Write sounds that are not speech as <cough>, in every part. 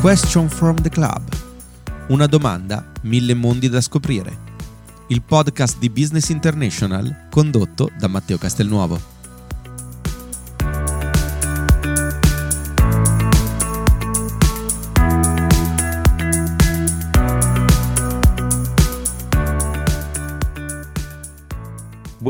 Question from the Club. Una domanda, mille mondi da scoprire. Il podcast di Business International condotto da Matteo Castelnuovo.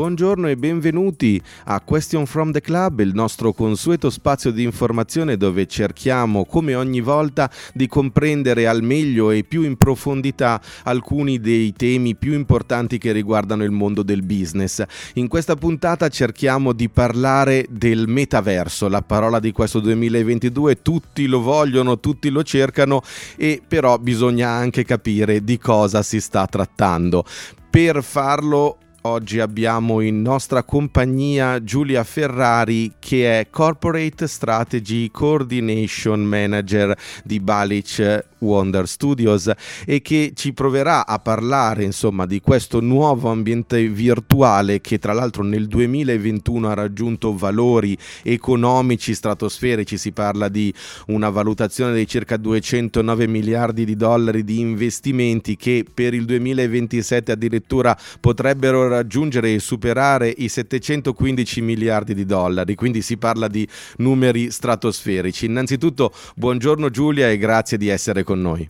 Buongiorno e benvenuti a Question from the Club, il nostro consueto spazio di informazione dove cerchiamo come ogni volta di comprendere al meglio e più in profondità alcuni dei temi più importanti che riguardano il mondo del business. In questa puntata cerchiamo di parlare del metaverso, la parola di questo 2022, tutti lo vogliono, tutti lo cercano e però bisogna anche capire di cosa si sta trattando. Per farlo Oggi abbiamo in nostra compagnia Giulia Ferrari che è Corporate Strategy Coordination Manager di Balic Wonder Studios e che ci proverà a parlare insomma di questo nuovo ambiente virtuale che tra l'altro nel 2021 ha raggiunto valori economici stratosferici, si parla di una valutazione di circa 209 miliardi di dollari di investimenti che per il 2027 addirittura potrebbero raggiungere e superare i 715 miliardi di dollari, quindi si parla di numeri stratosferici. Innanzitutto buongiorno Giulia e grazie di essere con noi.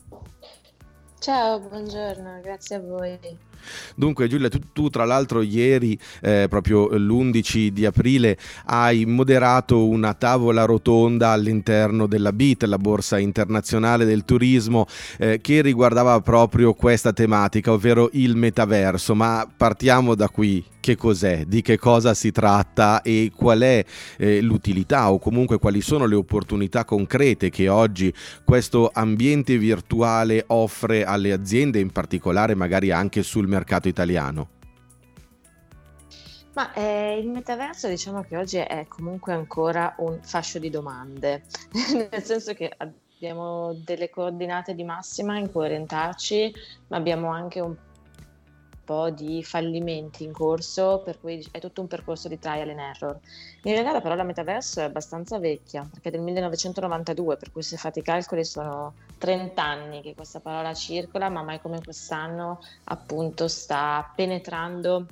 Ciao, buongiorno, grazie a voi. Dunque Giulia, tu, tu tra l'altro ieri, eh, proprio l'11 di aprile, hai moderato una tavola rotonda all'interno della BIT, la Borsa Internazionale del Turismo, eh, che riguardava proprio questa tematica, ovvero il metaverso. Ma partiamo da qui che cos'è, di che cosa si tratta e qual è eh, l'utilità o comunque quali sono le opportunità concrete che oggi questo ambiente virtuale offre alle aziende, in particolare magari anche sul mercato italiano. Ma eh, il metaverso diciamo che oggi è comunque ancora un fascio di domande, <laughs> nel senso che abbiamo delle coordinate di massima in cui orientarci, ma abbiamo anche un po' di fallimenti in corso, per cui è tutto un percorso di trial and error. In realtà la parola metaverso è abbastanza vecchia, perché è del 1992, per cui se fate i calcoli sono 30 anni che questa parola circola, ma mai come quest'anno appunto sta penetrando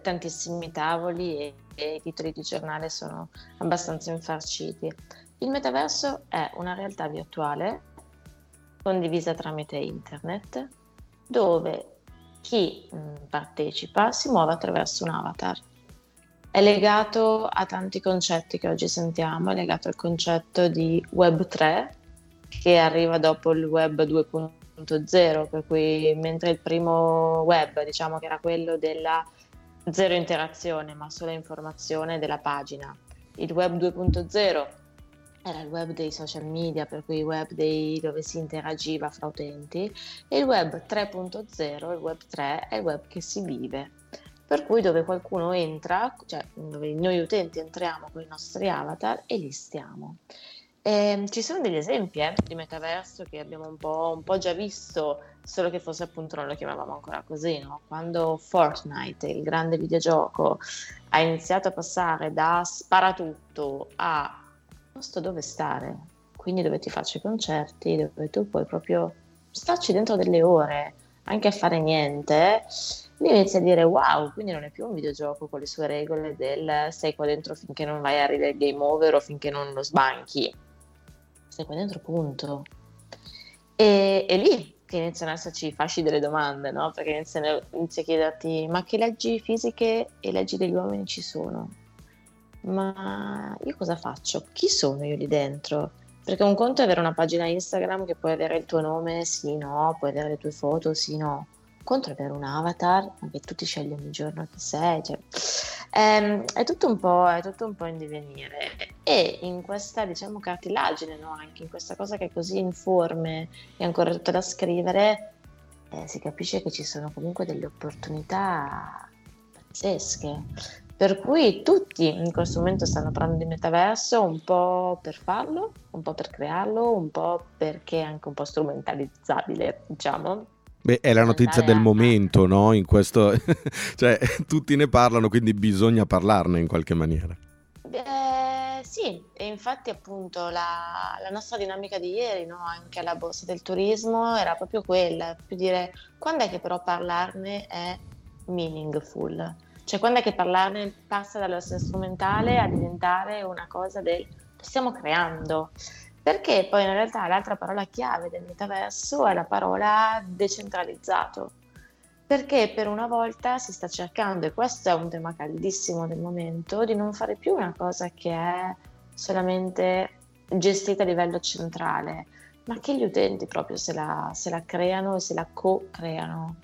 tantissimi tavoli e, e i titoli di giornale sono abbastanza infarciti. Il metaverso è una realtà virtuale condivisa tramite internet dove chi mm, partecipa si muove attraverso un avatar. È legato a tanti concetti che oggi sentiamo, è legato al concetto di Web 3 che arriva dopo il Web 2.0, per cui mentre il primo web diciamo che era quello della zero interazione ma solo informazione della pagina, il Web 2.0 era il web dei social media, per cui il web dei, dove si interagiva fra utenti, e il web 3.0, il web 3, è il web che si vive, per cui dove qualcuno entra, cioè dove noi utenti entriamo con i nostri avatar e li stiamo. E, ehm, ci sono degli esempi eh, di metaverso che abbiamo un po', un po', già visto, solo che forse appunto non lo chiamavamo ancora così, no? Quando Fortnite, il grande videogioco, ha iniziato a passare da sparatutto a posto dove stare, quindi dove ti faccio i concerti, dove tu puoi proprio starci dentro delle ore, anche a fare niente, lì inizi a dire wow, quindi non è più un videogioco con le sue regole del stai qua dentro finché non vai a ridere il game over o finché non lo sbanchi, stai qua dentro punto. E, e lì che iniziano ad esserci fasci delle domande, no? Perché iniziano, inizi a chiederti ma che leggi fisiche e leggi degli uomini ci sono? Ma io cosa faccio? Chi sono io lì dentro? Perché un conto è avere una pagina Instagram che puoi avere il tuo nome, sì, no, puoi avere le tue foto, sì, no. Un conto è avere un avatar, che tu ti scegli ogni giorno chi sei, cioè, è, ehm, è, tutto un po', è tutto un po' in divenire. E in questa, diciamo, cartilagine, no? anche in questa cosa che è così informe e ancora tutta da scrivere, eh, si capisce che ci sono comunque delle opportunità pazzesche. Per cui tutti in questo momento stanno parlando di metaverso un po' per farlo, un po' per crearlo, un po' perché è anche un po' strumentalizzabile, diciamo. Beh, è la notizia del momento, no? In questo... <laughs> cioè, tutti ne parlano, quindi bisogna parlarne in qualche maniera. Eh, sì, e infatti appunto la, la, nostra dinamica di ieri, no? anche alla borsa del turismo, era proprio quella, più dire quando è che però parlarne è meaningful, cioè quando è che parlarne passa dall'essere strumentale a diventare una cosa del stiamo creando, perché poi in realtà l'altra parola chiave del metaverso è la parola decentralizzato perché per una volta si sta cercando, e questo è un tema caldissimo del momento, di non fare più una cosa che è solamente gestita a livello centrale, ma che gli utenti proprio se la, se la creano e se la co-creano.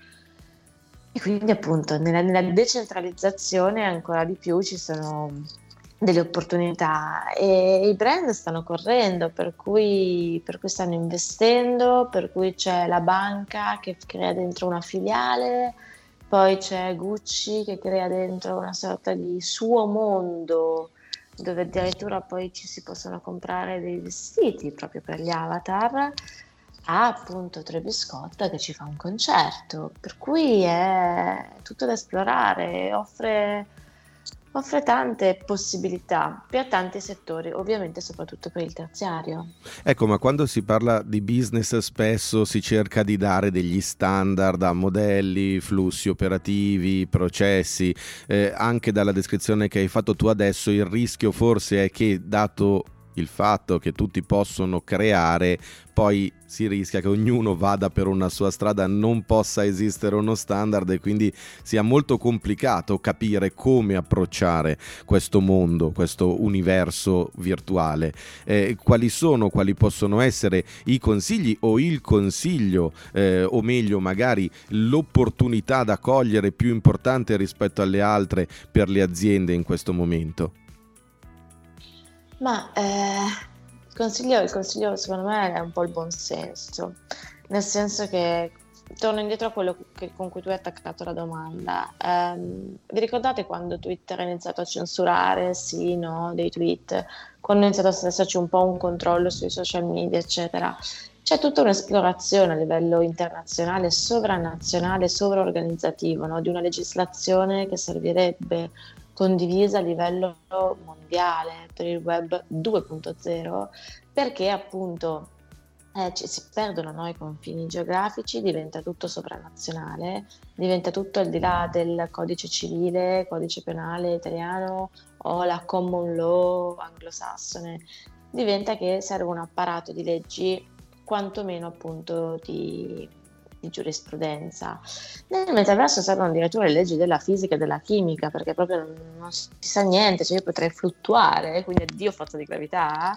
E quindi appunto nella, nella decentralizzazione ancora di più ci sono delle opportunità e i brand stanno correndo, per cui, per cui, stanno investendo, per cui c'è la banca che crea dentro una filiale, poi c'è Gucci che crea dentro una sorta di suo mondo dove addirittura poi ci si possono comprare dei vestiti proprio per gli avatar a appunto Travis Scott che ci fa un concerto, per cui è tutto da esplorare, offre offre tante possibilità per tanti settori, ovviamente soprattutto per il terziario. Ecco, ma quando si parla di business spesso si cerca di dare degli standard a modelli, flussi operativi, processi, eh, anche dalla descrizione che hai fatto tu adesso il rischio forse è che dato il fatto che tutti possono creare, poi si rischia che ognuno vada per una sua strada, non possa esistere uno standard e quindi sia molto complicato capire come approcciare questo mondo, questo universo virtuale. Eh, quali sono, quali possono essere i consigli o il consiglio, eh, o meglio magari l'opportunità da cogliere più importante rispetto alle altre per le aziende in questo momento? Ma eh, consiglio, il consiglio secondo me è un po' il buon senso, nel senso che torno indietro a quello che, con cui tu hai attaccato la domanda. Um, vi ricordate quando Twitter ha iniziato a censurare, sì, no, dei tweet, quando è iniziato ad esserci un po' un controllo sui social media, eccetera? C'è tutta un'esplorazione a livello internazionale, sovranazionale, sovraorganizzativo, no? di una legislazione che servirebbe condivisa a livello mondiale per il web 2.0 perché appunto eh, ci, si perdono no, i confini geografici, diventa tutto sovranazionale, diventa tutto al di là del codice civile, codice penale italiano o la common law anglosassone, diventa che serve un apparato di leggi quantomeno appunto di di giurisprudenza. Nel metaverso servono addirittura le leggi della fisica e della chimica, perché proprio non, si sa niente, cioè io potrei fluttuare, quindi addio forza di gravità,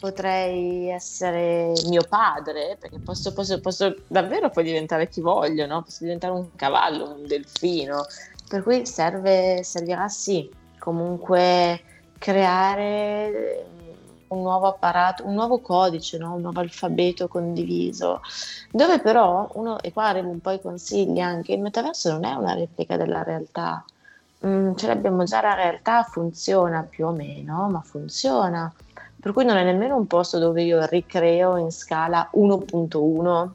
potrei essere mio padre, perché posso, posso, posso davvero poi diventare chi voglio, no? posso diventare un cavallo, un delfino, per cui serve, servirà sì, comunque creare un nuovo apparato, un nuovo codice, no? un nuovo alfabeto condiviso, dove però uno, e qua avremo un po' i consigli anche, il metaverso non è una replica della realtà, mm, ce l'abbiamo già la realtà, funziona più o meno, ma funziona, per cui non è nemmeno un posto dove io ricreo in scala 1.1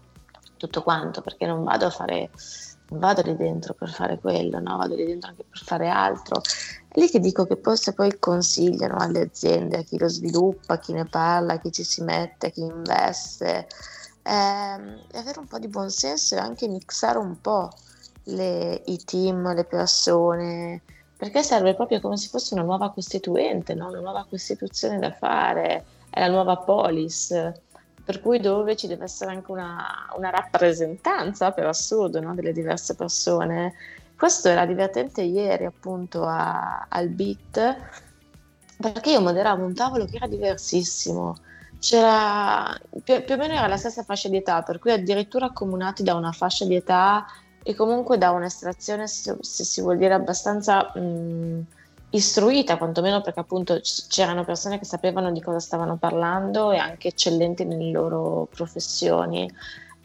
tutto quanto, perché non vado a fare vado lì dentro per fare quello, no? vado lì dentro anche per fare altro. È lì che dico che forse poi consigliano alle aziende, a chi lo sviluppa, a chi ne parla, a chi ci si mette, a chi investe, ehm, avere un po' di buonsenso e anche mixare un po' le, i team, le persone, perché serve proprio come se fosse una nuova costituente, no? una nuova costituzione da fare, è la nuova polis per cui dove ci deve essere anche una, una rappresentanza per assurdo no? delle diverse persone. Questo era divertente ieri appunto a, al beat perché io moderavo un tavolo che era diversissimo. C'era più, più, o meno era la stessa fascia di età, per cui addirittura accomunati da una fascia di età e comunque da un'estrazione, se, se si vuol dire, abbastanza mh, istruita, quantomeno perché appunto c'erano persone che sapevano di cosa stavano parlando e anche eccellenti nelle loro professioni.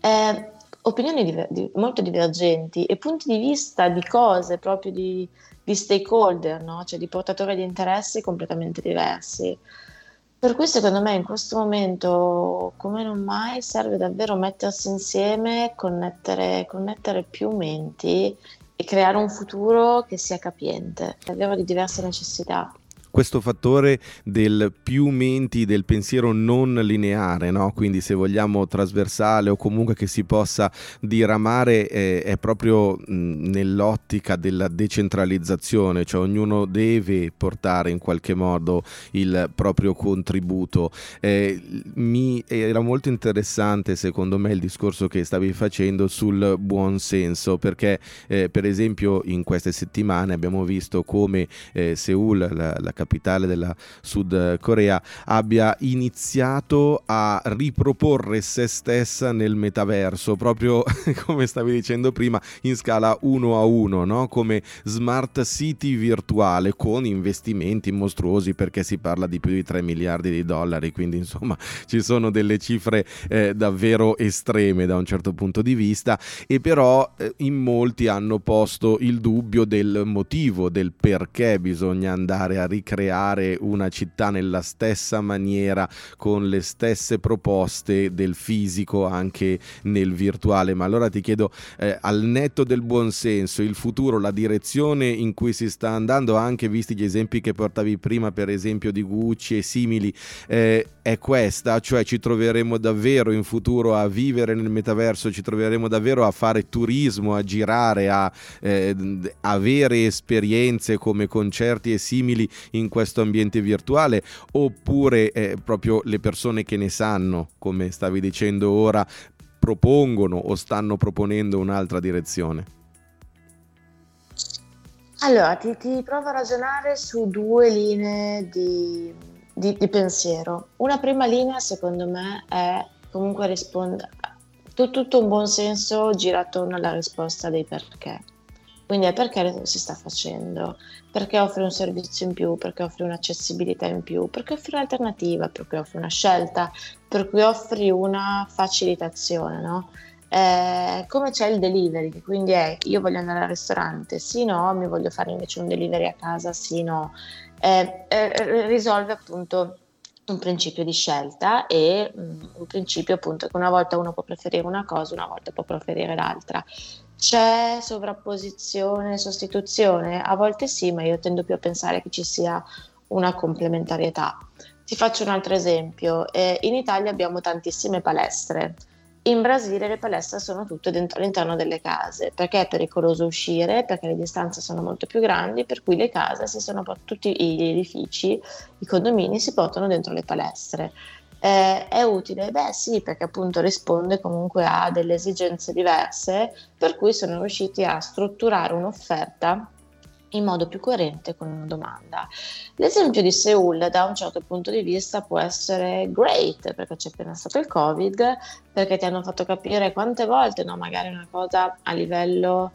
Eh, opinioni diver- di- molto divergenti e punti di vista di cose proprio di, di stakeholder, no? cioè di portatori di interessi completamente diversi. Per cui secondo me in questo momento, come non mai, serve davvero mettersi insieme, connettere, connettere più menti e creare un futuro che sia capiente, davvero di diverse necessità. Questo fattore del più menti, del pensiero non lineare, no? quindi se vogliamo trasversale o comunque che si possa diramare eh, è proprio mh, nell'ottica della decentralizzazione, cioè ognuno deve portare in qualche modo il proprio contributo. Eh, mi era molto interessante secondo me il discorso che stavi facendo sul buon senso perché eh, per esempio in queste settimane abbiamo visto come eh, Seoul, la, la capitale della Sud Corea, abbia iniziato a riproporre se stessa nel metaverso, proprio <laughs> come stavi dicendo prima, in scala 1 a 1, no? come smart city virtuale con investimenti mostruosi perché si parla di più di 3 miliardi di dollari, quindi insomma <laughs> ci sono delle cifre eh, davvero estreme da un certo punto di vista e però eh, in molti hanno posto il dubbio del motivo, del perché bisogna andare a ricreare una città nella stessa maniera, con le stesse proposte del fisico anche nel virtuale. Ma allora ti chiedo, eh, al netto del buonsenso, il futuro, la direzione in cui si sta andando, anche visti gli esempi che portavi prima, per esempio di Gucci e simili, eh, è questa, cioè ci troveremo davvero in futuro a vivere nel metaverso, ci troveremo davvero a fare turismo, a girare, a eh, avere esperienze come concerti e simili in questo ambiente virtuale, oppure eh, proprio le persone che ne sanno, come stavi dicendo ora, propongono o stanno proponendo un'altra direzione? Allora, ti, ti provo a ragionare su due linee di, di, di, pensiero. Una prima linea, secondo me, è comunque rispondere tutto un buon senso gira attorno alla risposta dei perché. Quindi è perché si sta facendo, perché offre un servizio in più, perché offre un'accessibilità in più, perché offre un'alternativa, perché offre una scelta, per cui offri una facilitazione, no? Eh, come c'è il delivery, quindi è io voglio andare al ristorante, sì, no, mi voglio fare invece un delivery a casa, sì, no, eh, eh, risolve appunto un principio di scelta e um, un principio appunto che una volta uno può preferire una cosa, una volta può preferire l'altra. C'è sovrapposizione, sostituzione? A volte sì, ma io tendo più a pensare che ci sia una complementarietà. Ti faccio un altro esempio. Eh, in Italia abbiamo tantissime palestre in Brasile le palestre sono tutte dentro, all'interno delle case perché è pericoloso uscire, perché le distanze sono molto più grandi, per cui le case, si sono, tutti gli edifici, i condomini si portano dentro le palestre. Eh, è utile? Beh sì, perché appunto risponde comunque a delle esigenze diverse, per cui sono riusciti a strutturare un'offerta in modo più coerente con una domanda. L'esempio di Seoul da un certo punto di vista può essere great perché c'è appena stato il Covid, perché ti hanno fatto capire quante volte no, magari una cosa a livello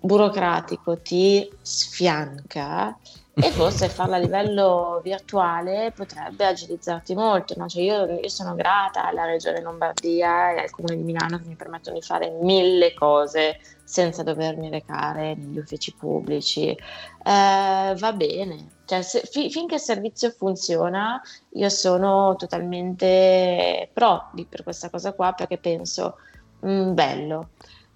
burocratico ti sfianca e forse farla a livello virtuale potrebbe agilizzarti molto. No? Cioè io, io, sono grata alla Regione Lombardia e al Comune di Milano che mi permettono di fare mille cose senza dovermi recare negli uffici pubblici. Eh, va bene, cioè, se, fi, finché il servizio funziona, io sono totalmente pro di, per questa cosa qua perché penso, mh, mm, bello.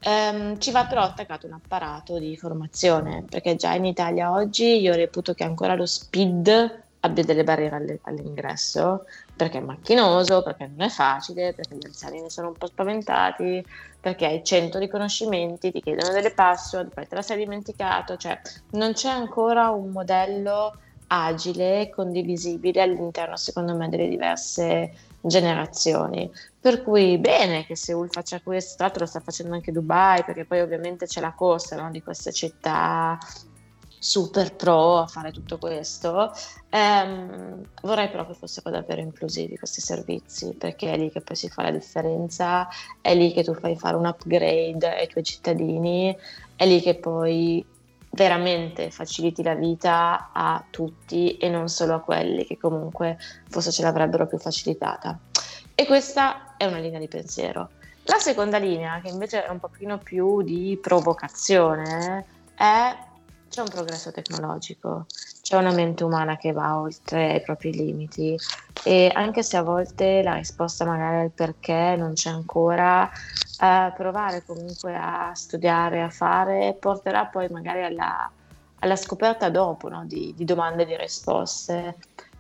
Um, ci va però attaccato un apparato di formazione, perché già in Italia oggi io reputo che ancora lo SPID abbia delle barriere all'ingresso, perché è macchinoso, perché non è facile, perché gli anziani ne sono un po' spaventati, perché hai 100 riconoscimenti, ti chiedono delle password, poi te la sei dimenticato, cioè non c'è ancora un modello agile, condivisibile all'interno, secondo me, delle diverse generazioni. Per cui bene che Seoul faccia questo, tra l'altro lo sta facendo anche Dubai, perché poi ovviamente c'è la corsa no, di queste città super pro a fare tutto questo. Ehm, vorrei però che fossero davvero inclusivi questi servizi, perché è lì che poi si fa la differenza, è lì che tu fai fare un upgrade ai tuoi cittadini, è lì che poi veramente faciliti la vita a tutti e non solo a quelli che comunque forse ce l'avrebbero più facilitata. E questa è una linea di pensiero. La seconda linea, che invece è un pochino più di provocazione, è c'è un progresso tecnologico, c'è una mente umana che va oltre i propri limiti e anche se a volte la risposta magari al perché non c'è ancora, eh, provare comunque a studiare, a fare, porterà poi magari alla, alla scoperta dopo no? di, di, domande e di risposte.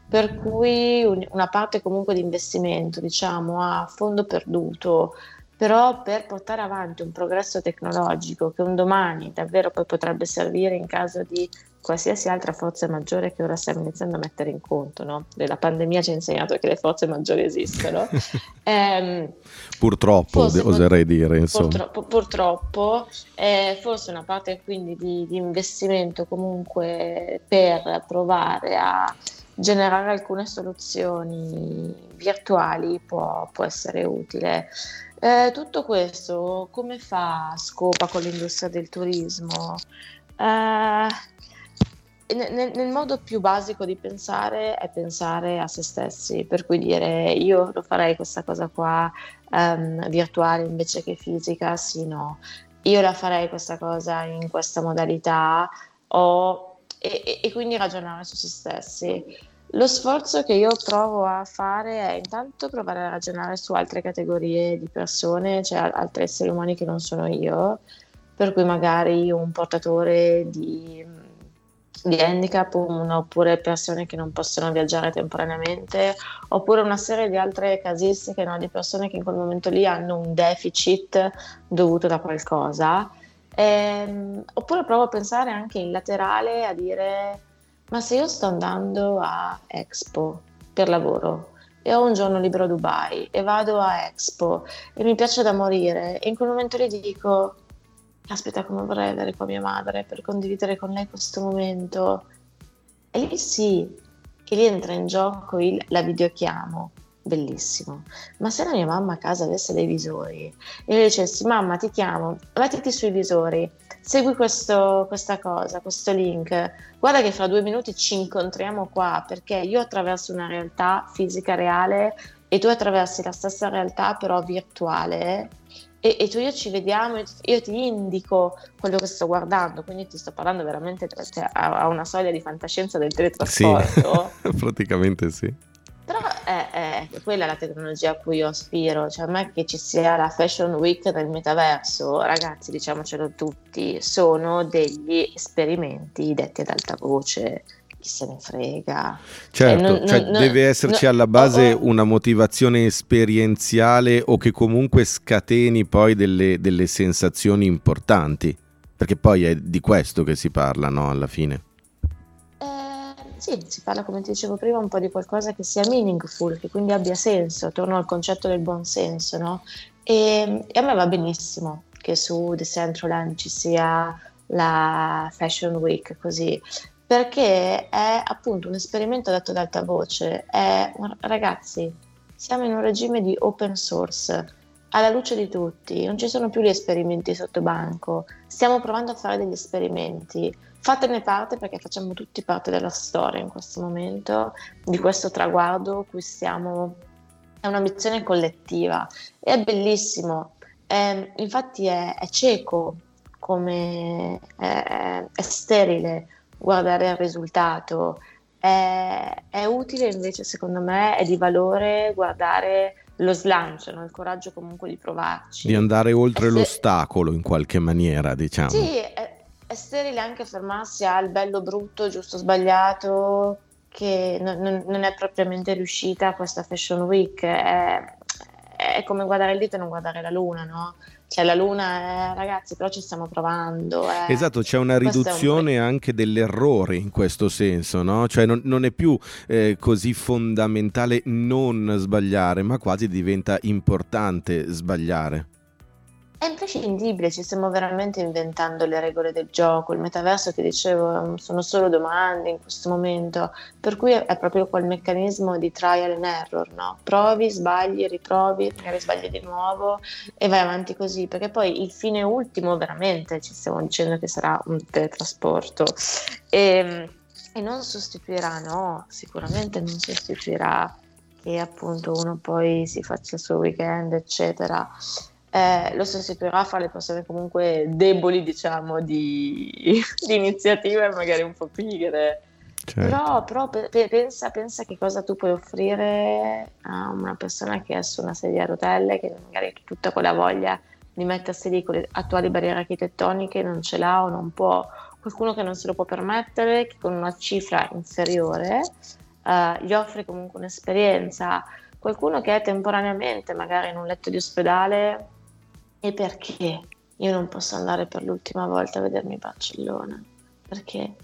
Per cui un, una parte comunque di investimento, diciamo, a fondo perduto, però per portare avanti un progresso tecnologico che un domani davvero poi potrebbe servire in caso di qualsiasi altra forza maggiore che ora stiamo iniziando a mettere in conto. No? La pandemia ci ha insegnato che le forze maggiori esistono. <laughs> eh, purtroppo, oserei dire. Insomma. Purtroppo, purtroppo eh, forse una parte quindi di, di investimento comunque per provare a generare alcune soluzioni virtuali può, può essere utile. Eh, tutto questo come fa scopa con l'industria del turismo? Eh, nel, nel, modo più basico di pensare è pensare a se stessi, per cui dire io lo farei questa cosa qua um, virtuale invece che fisica, sì no, io la farei questa cosa in questa modalità? O, e, e quindi ragionare su se stessi. Lo sforzo che io provo a fare è intanto provare a ragionare su altre categorie di persone, cioè altri esseri umani che non sono io, per cui magari un portatore di, di handicap un, oppure persone che non possono viaggiare temporaneamente, oppure una serie di altre casistiche no, di persone che in quel momento lì hanno un deficit dovuto da qualcosa. Ehm, oppure provo a pensare anche in laterale a dire ma se io sto andando a Expo per lavoro e ho un giorno libero a Dubai e vado a Expo e mi piace da morire e in quel momento lì dico aspetta come vorrei avere qua mia madre per condividere con lei questo momento? E lì sì che lì entra in gioco il, la videochiamo. Bellissimo. Ma se la mia mamma a casa avesse dei visori e io dicessi mamma ti chiamo, mettiti sui visori, segui questo, questa cosa, questo link, guarda che fra due minuti ci incontriamo qua perché io attraverso una realtà fisica reale e tu attraversi la stessa realtà però virtuale e, e tu io ci vediamo, io ti indico quello che sto guardando, quindi ti sto parlando veramente cioè, a, a una soglia di fantascienza del teletrasporto. Sì, <laughs> praticamente sì. Però è, è, quella la tecnologia a cui io aspiro, cioè a me che ci sia la Fashion Week nel metaverso, ragazzi, diciamocelo tutti, sono degli esperimenti detti ad alta voce, chi se ne frega. Certo, cioè, non, cioè non, deve esserci non, alla base oh, oh. una motivazione esperienziale o che comunque scateni poi delle, delle sensazioni importanti, perché poi è di questo che si parla, no, alla fine. Sì, si parla, come ti dicevo prima, un po' di qualcosa che sia meaningful, che quindi abbia senso, torno al concetto del buon senso, no? E, e a me va benissimo che su Decentraland ci sia la Fashion Week così, perché è appunto un esperimento dato ad alta voce. È, ragazzi, siamo in un regime di open source, alla luce di tutti, non ci sono più gli esperimenti sotto banco, stiamo provando a fare degli esperimenti. Fatene parte perché facciamo tutti parte della storia in questo momento, di questo traguardo cui stiamo, è un'ambizione collettiva. E è bellissimo, è, infatti è, è, cieco come è, è, sterile guardare il risultato, è, utile invece secondo me, è di valore guardare lo slancio, no? il coraggio comunque di provarci. Di andare oltre se... l'ostacolo in qualche maniera, diciamo. Sì, è, è sterile anche fermarsi al bello brutto, giusto sbagliato, che non, non è propriamente riuscita questa Fashion Week. È, è, come guardare il dito e non guardare la luna, no? Cioè la luna è, ragazzi, però ci stiamo provando. È... Esatto, c'è una riduzione un... anche dell'errore in questo senso, no? Cioè non, non è più eh, così fondamentale non sbagliare, ma quasi diventa importante sbagliare. È imprescindibile, ci stiamo veramente inventando le regole del gioco, il metaverso che dicevo sono solo domande in questo momento, per cui è proprio quel meccanismo di trial and error, no? Provi, sbagli, riprovi, magari sbagli di nuovo e vai avanti così, perché poi il fine ultimo veramente ci stiamo dicendo che sarà un teletrasporto e, e non sostituirà, no, sicuramente non sostituirà che appunto uno poi si faccia il suo weekend, eccetera eh, lo sostituirà fra le persone comunque deboli, diciamo, di, <laughs> di iniziative magari un po' pigre. Certo. Però, però pe- pensa, pensa che cosa tu puoi offrire a una persona che è su una sedia a rotelle, che magari ha tutta quella voglia di mettersi lì con le attuali barriere architettoniche, non ce l'ha o non può, qualcuno che non se lo può permettere, che con una cifra inferiore uh, gli offre comunque un'esperienza, qualcuno che è temporaneamente magari in un letto di ospedale e perché io non posso andare per l'ultima volta a vedermi Barcellona? Perché?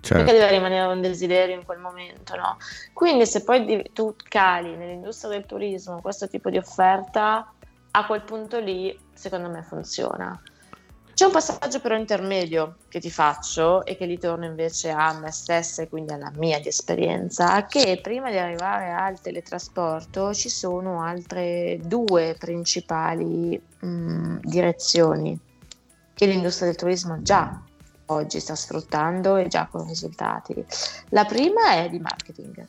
Certo. Perché deve rimanere un desiderio in quel momento, no? Quindi se poi tu cali nell'industria del turismo questo tipo di offerta, a quel punto lì secondo me funziona. C'è un passaggio però intermedio che ti faccio e che ritorno invece a me stessa e quindi alla mia di esperienza, che prima di arrivare al teletrasporto ci sono altre due principali mh, mm, direzioni che l'industria del turismo già oggi sta sfruttando e già con risultati. La prima è di marketing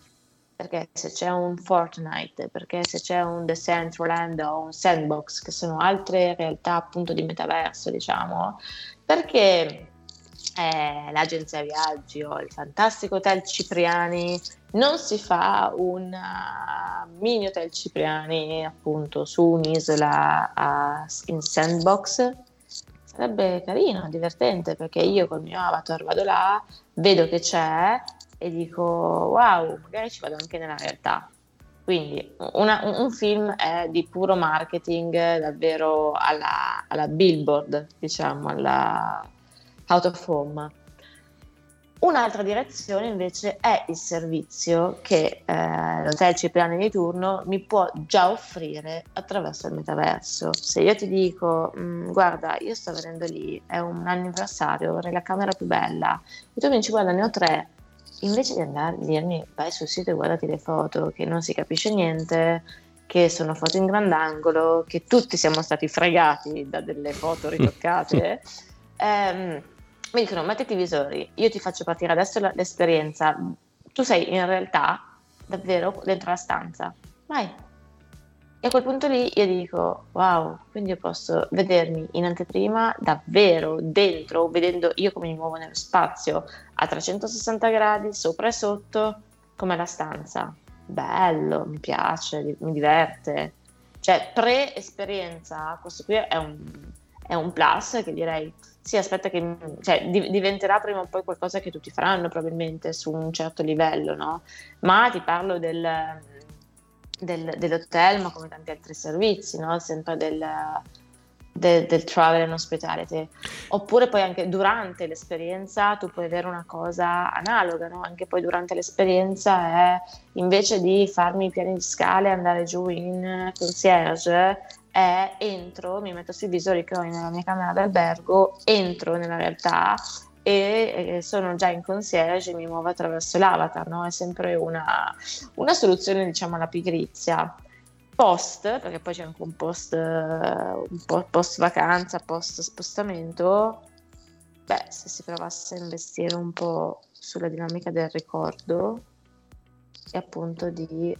perché se c'è un Fortnite, perché se c'è un Decentraland o un Sandbox, che sono altre realtà appunto di metaverso, diciamo, perché eh, l'agenzia viaggi o il fantastico hotel Cipriani non si fa un uh, mini hotel Cipriani appunto su un'isola uh, in Sandbox? Sarebbe carino, divertente perché io col mio avatar vado là, vedo che c'è e dico wow, magari ci vado anche nella realtà. Quindi una, un film è di puro marketing, davvero alla, alla billboard, diciamo, alla out of home. Un'altra direzione invece è il servizio che eh, l'hotel Cipriani di turno mi può già offrire attraverso il metaverso. Se io ti dico, mm, guarda, io sto venendo lì, è un anniversario, vorrei la camera più bella, e tu mi dici, guarda, ne ho tre, invece di andare a dirmi vai sul sito e guardati le foto, che non si capisce niente, che sono foto in grandangolo, che tutti siamo stati fregati da delle foto ritoccate, ehm, mi dicono mettiti i visori, io ti faccio partire adesso l'esperienza, tu sei in realtà davvero dentro la stanza, vai, e a quel punto lì io dico, wow, quindi io posso vedermi in anteprima davvero dentro, vedendo io come mi muovo nello spazio a 360 gradi, sopra e sotto, come la stanza. Bello, mi piace, mi diverte. Cioè, pre-esperienza, questo qui è un, è un plus che direi, sì, aspetta che cioè, di, diventerà prima o poi qualcosa che tutti faranno probabilmente su un certo livello, no? Ma ti parlo del del, dell'hotel, ma come tanti altri servizi, no? sempre del, del, del, travel and hospitality. Oppure poi anche durante l'esperienza tu puoi avere una cosa analoga, no? anche poi durante l'esperienza è invece di farmi i piani di scale e andare giù in concierge, è entro, mi metto sui visori che ho nella mia camera d'albergo, entro nella realtà e sono già in concierge e mi muovo attraverso l'avatar, no? è sempre una, una soluzione diciamo alla pigrizia. Post, perché poi c'è anche un post, un po post vacanza, post spostamento, beh, se si provasse a investire un po' sulla dinamica del ricordo e appunto di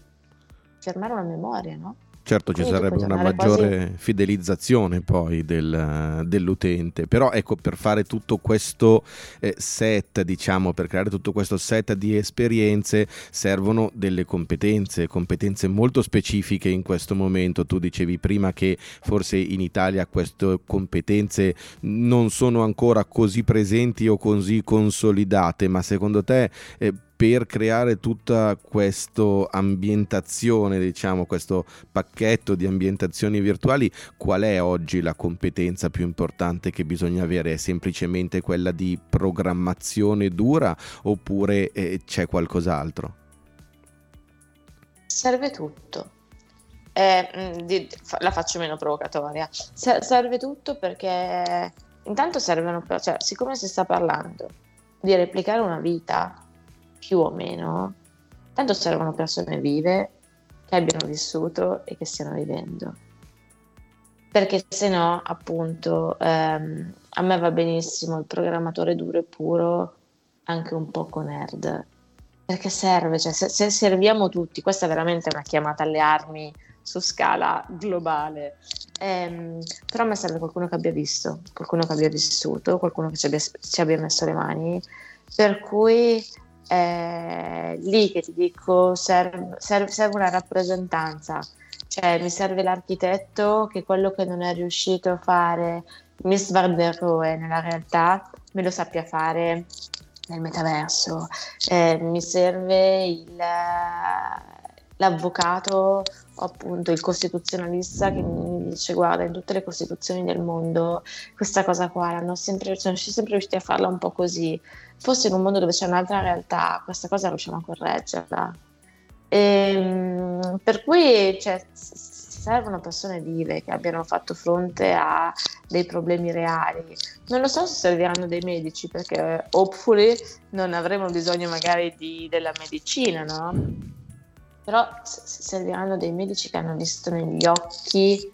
fermare una memoria, no? Certo ci sarebbe una maggiore quasi... fidelizzazione poi del, dell'utente, però ecco per fare tutto questo eh, set, diciamo, per creare tutto questo set di esperienze servono delle competenze, competenze molto specifiche in questo momento. Tu dicevi prima che forse in Italia queste competenze non sono ancora così presenti o così consolidate, ma secondo te eh, per creare tutta questa ambientazione, diciamo, questo pacchetto di ambientazioni virtuali, qual è oggi la competenza più importante che bisogna avere? È semplicemente quella di programmazione dura oppure eh, c'è qualcos'altro? Serve tutto. Eh, mm, la faccio meno provocatoria. serve tutto perché intanto servono, cioè, siccome si sta parlando di replicare una vita più o meno, tanto servono persone vive che abbiano vissuto e che stiano vivendo. Perché se no, appunto, ehm, a me va benissimo il programmatore duro e puro, anche un poco nerd. Perché serve, cioè se, se serviamo tutti, questa è veramente una chiamata alle armi su scala globale. Ehm, però a me serve qualcuno che abbia visto, qualcuno che abbia vissuto, qualcuno che ci abbia, ci abbia messo le mani. Per cui è lì che ti dico serve, serve, serve, una rappresentanza, cioè mi serve l'architetto che quello che non è riuscito a fare Miss Van der Rohe nella realtà me lo sappia fare nel metaverso. Eh, mi serve il, l'avvocato o appunto il costituzionalista che mi dice guarda in tutte le costituzioni del mondo questa cosa qua sempre, sono sempre riusciti a farla un po' così forse in un mondo dove c'è un'altra realtà questa cosa riusciamo a correggerla e, ehm, per cui cioè, servono persone vive che abbiano fatto fronte a dei problemi reali. Non lo so se serviranno dei medici perché hopefully non avremo bisogno magari di, della medicina, no? Però serviranno dei medici che hanno visto negli occhi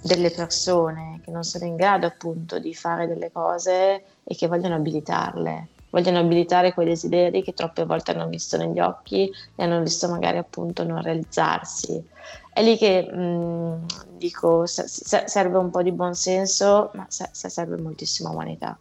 delle persone che non sono in grado appunto di fare delle cose e che vogliono abilitarle vogliono abilitare quei desideri che troppe volte hanno visto negli occhi e hanno visto magari appunto non realizzarsi. È lì che mh, mm, dico, serve un po' di buonsenso, ma serve moltissima umanità.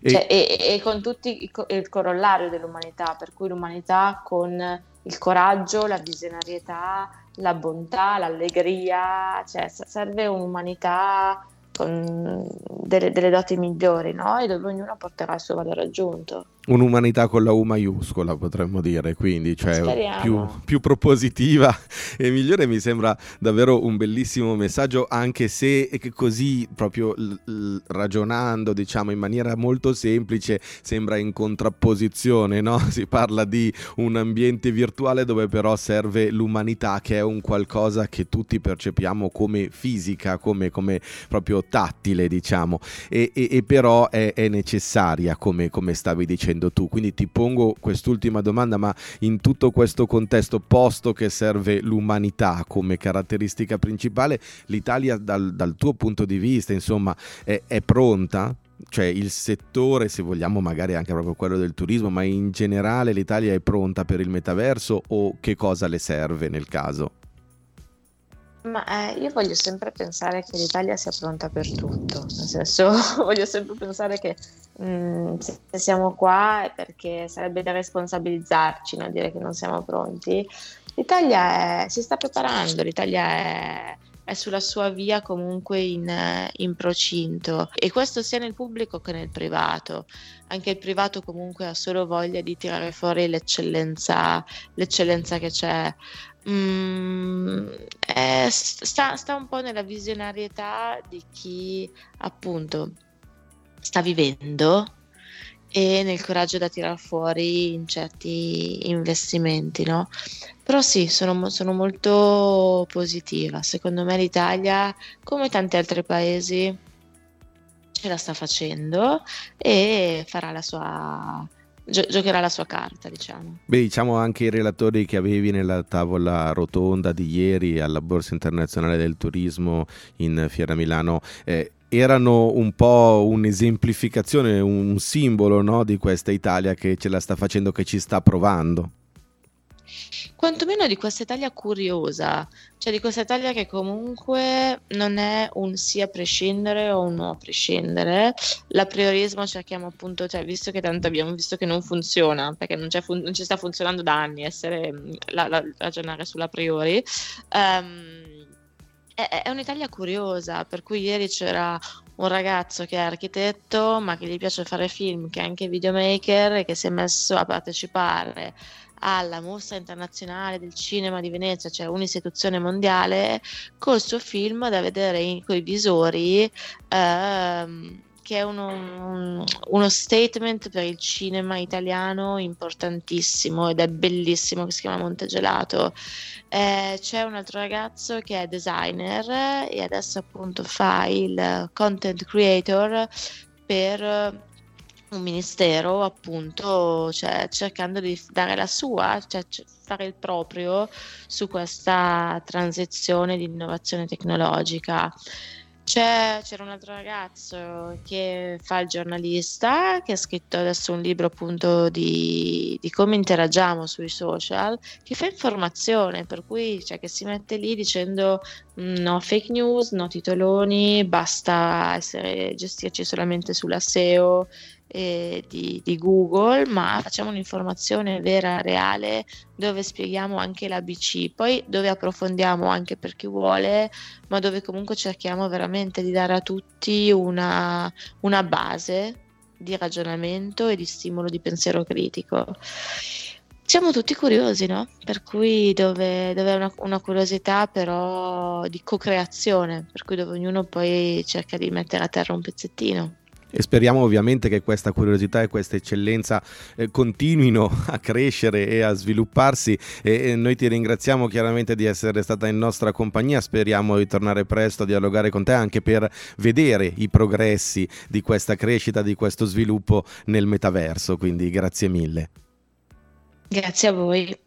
E... Cioè, e, e, con tutti il corollario dell'umanità, per cui l'umanità con il coraggio, la visionarietà, la bontà, l'allegria, cioè serve un'umanità con delle, delle doti migliori, no? E dove ognuno porterà il suo valore aggiunto un'umanità con la U maiuscola, potremmo dire, quindi cioè più, più, propositiva <laughs> e migliore mi sembra davvero un bellissimo messaggio, anche se così proprio l- l- ragionando, diciamo in maniera molto semplice, sembra in contrapposizione, no? <laughs> Si parla di un ambiente virtuale dove però serve l'umanità che è un qualcosa che tutti percepiamo come fisica, come, come proprio tattile, diciamo, e, e, e però è, è necessaria, come, come stavi dicendo dicendo tu. Quindi ti pongo quest'ultima domanda, ma in tutto questo contesto, posto che serve l'umanità come caratteristica principale, l'Italia dal, dal tuo punto di vista, insomma, è, è pronta? cioè il settore, se vogliamo magari anche proprio quello del turismo, ma in generale l'Italia è pronta per il metaverso o che cosa le serve nel caso? Ma eh, io voglio sempre pensare che l'Italia sia pronta per tutto, nel senso <laughs> voglio sempre pensare che mh, mm, se siamo qua è perché sarebbe da responsabilizzarci, no? dire che non siamo pronti. L'Italia è, si sta preparando, l'Italia è, è sulla sua via comunque in, in, procinto e questo sia nel pubblico che nel privato. Anche il privato comunque ha solo voglia di tirare fuori l'eccellenza, l'eccellenza che c'è. Mm, è, sta, sta un po' nella visionarietà di chi appunto sta vivendo e nel coraggio da tirar fuori in certi investimenti, no? Però sì, sono, sono, molto positiva. Secondo me l'Italia, come tanti altri paesi, ce la sta facendo e farà la sua, giocherà la sua carta, diciamo. Beh, diciamo anche i relatori che avevi nella tavola rotonda di ieri alla Borsa Internazionale del Turismo in Fiera Milano. Eh, erano un po' un'esemplificazione, un simbolo no, di questa Italia che ce la sta facendo, che ci sta provando quantomeno di questa Italia curiosa, cioè di questa Italia che comunque non è un sì a prescindere o un no a prescindere. L'apriorismo cerchiamo appunto, cioè visto che tanto abbiamo visto che non funziona, perché non, fun- non ci sta funzionando da anni essere, la, la, ragionare sull'a priori. Um, è un'Italia curiosa, per cui ieri c'era un ragazzo che è architetto ma che gli piace fare film, che è anche videomaker e che si è messo a partecipare alla Mostra Internazionale del Cinema di Venezia, cioè un'istituzione mondiale, col suo film da vedere con i visori. Ehm, che è uno, un, uno, statement per il cinema italiano importantissimo ed è bellissimo che si chiama Montegelato. Eh, c'è un altro ragazzo che è designer e adesso appunto fa il content creator per un ministero appunto cioè, cercando di dare la sua, cioè fare il proprio su questa transizione di innovazione tecnologica. C'è, c'era un altro ragazzo che fa il giornalista, che ha scritto adesso un libro appunto di, di come interagiamo sui social, che fa informazione, per cui cioè, che si mette lì dicendo mm, no fake news, no titoloni, basta essere, gestirci solamente sulla SEO, eh, di, di, Google, ma facciamo un'informazione vera, reale, dove spieghiamo anche l'ABC, poi dove approfondiamo anche per chi vuole, ma dove comunque cerchiamo veramente di dare a tutti una, una base di ragionamento e di stimolo di pensiero critico. Siamo tutti curiosi, no? Per cui dove, dove è una, una, curiosità però di co-creazione, per cui dove ognuno poi cerca di mettere a terra un pezzettino. E speriamo ovviamente che questa curiosità e questa eccellenza eh, continuino a crescere e a svilupparsi e, e, noi ti ringraziamo chiaramente di essere stata in nostra compagnia, speriamo di tornare presto a dialogare con te anche per vedere i progressi di questa crescita, di questo sviluppo nel metaverso, quindi grazie mille. Grazie a voi.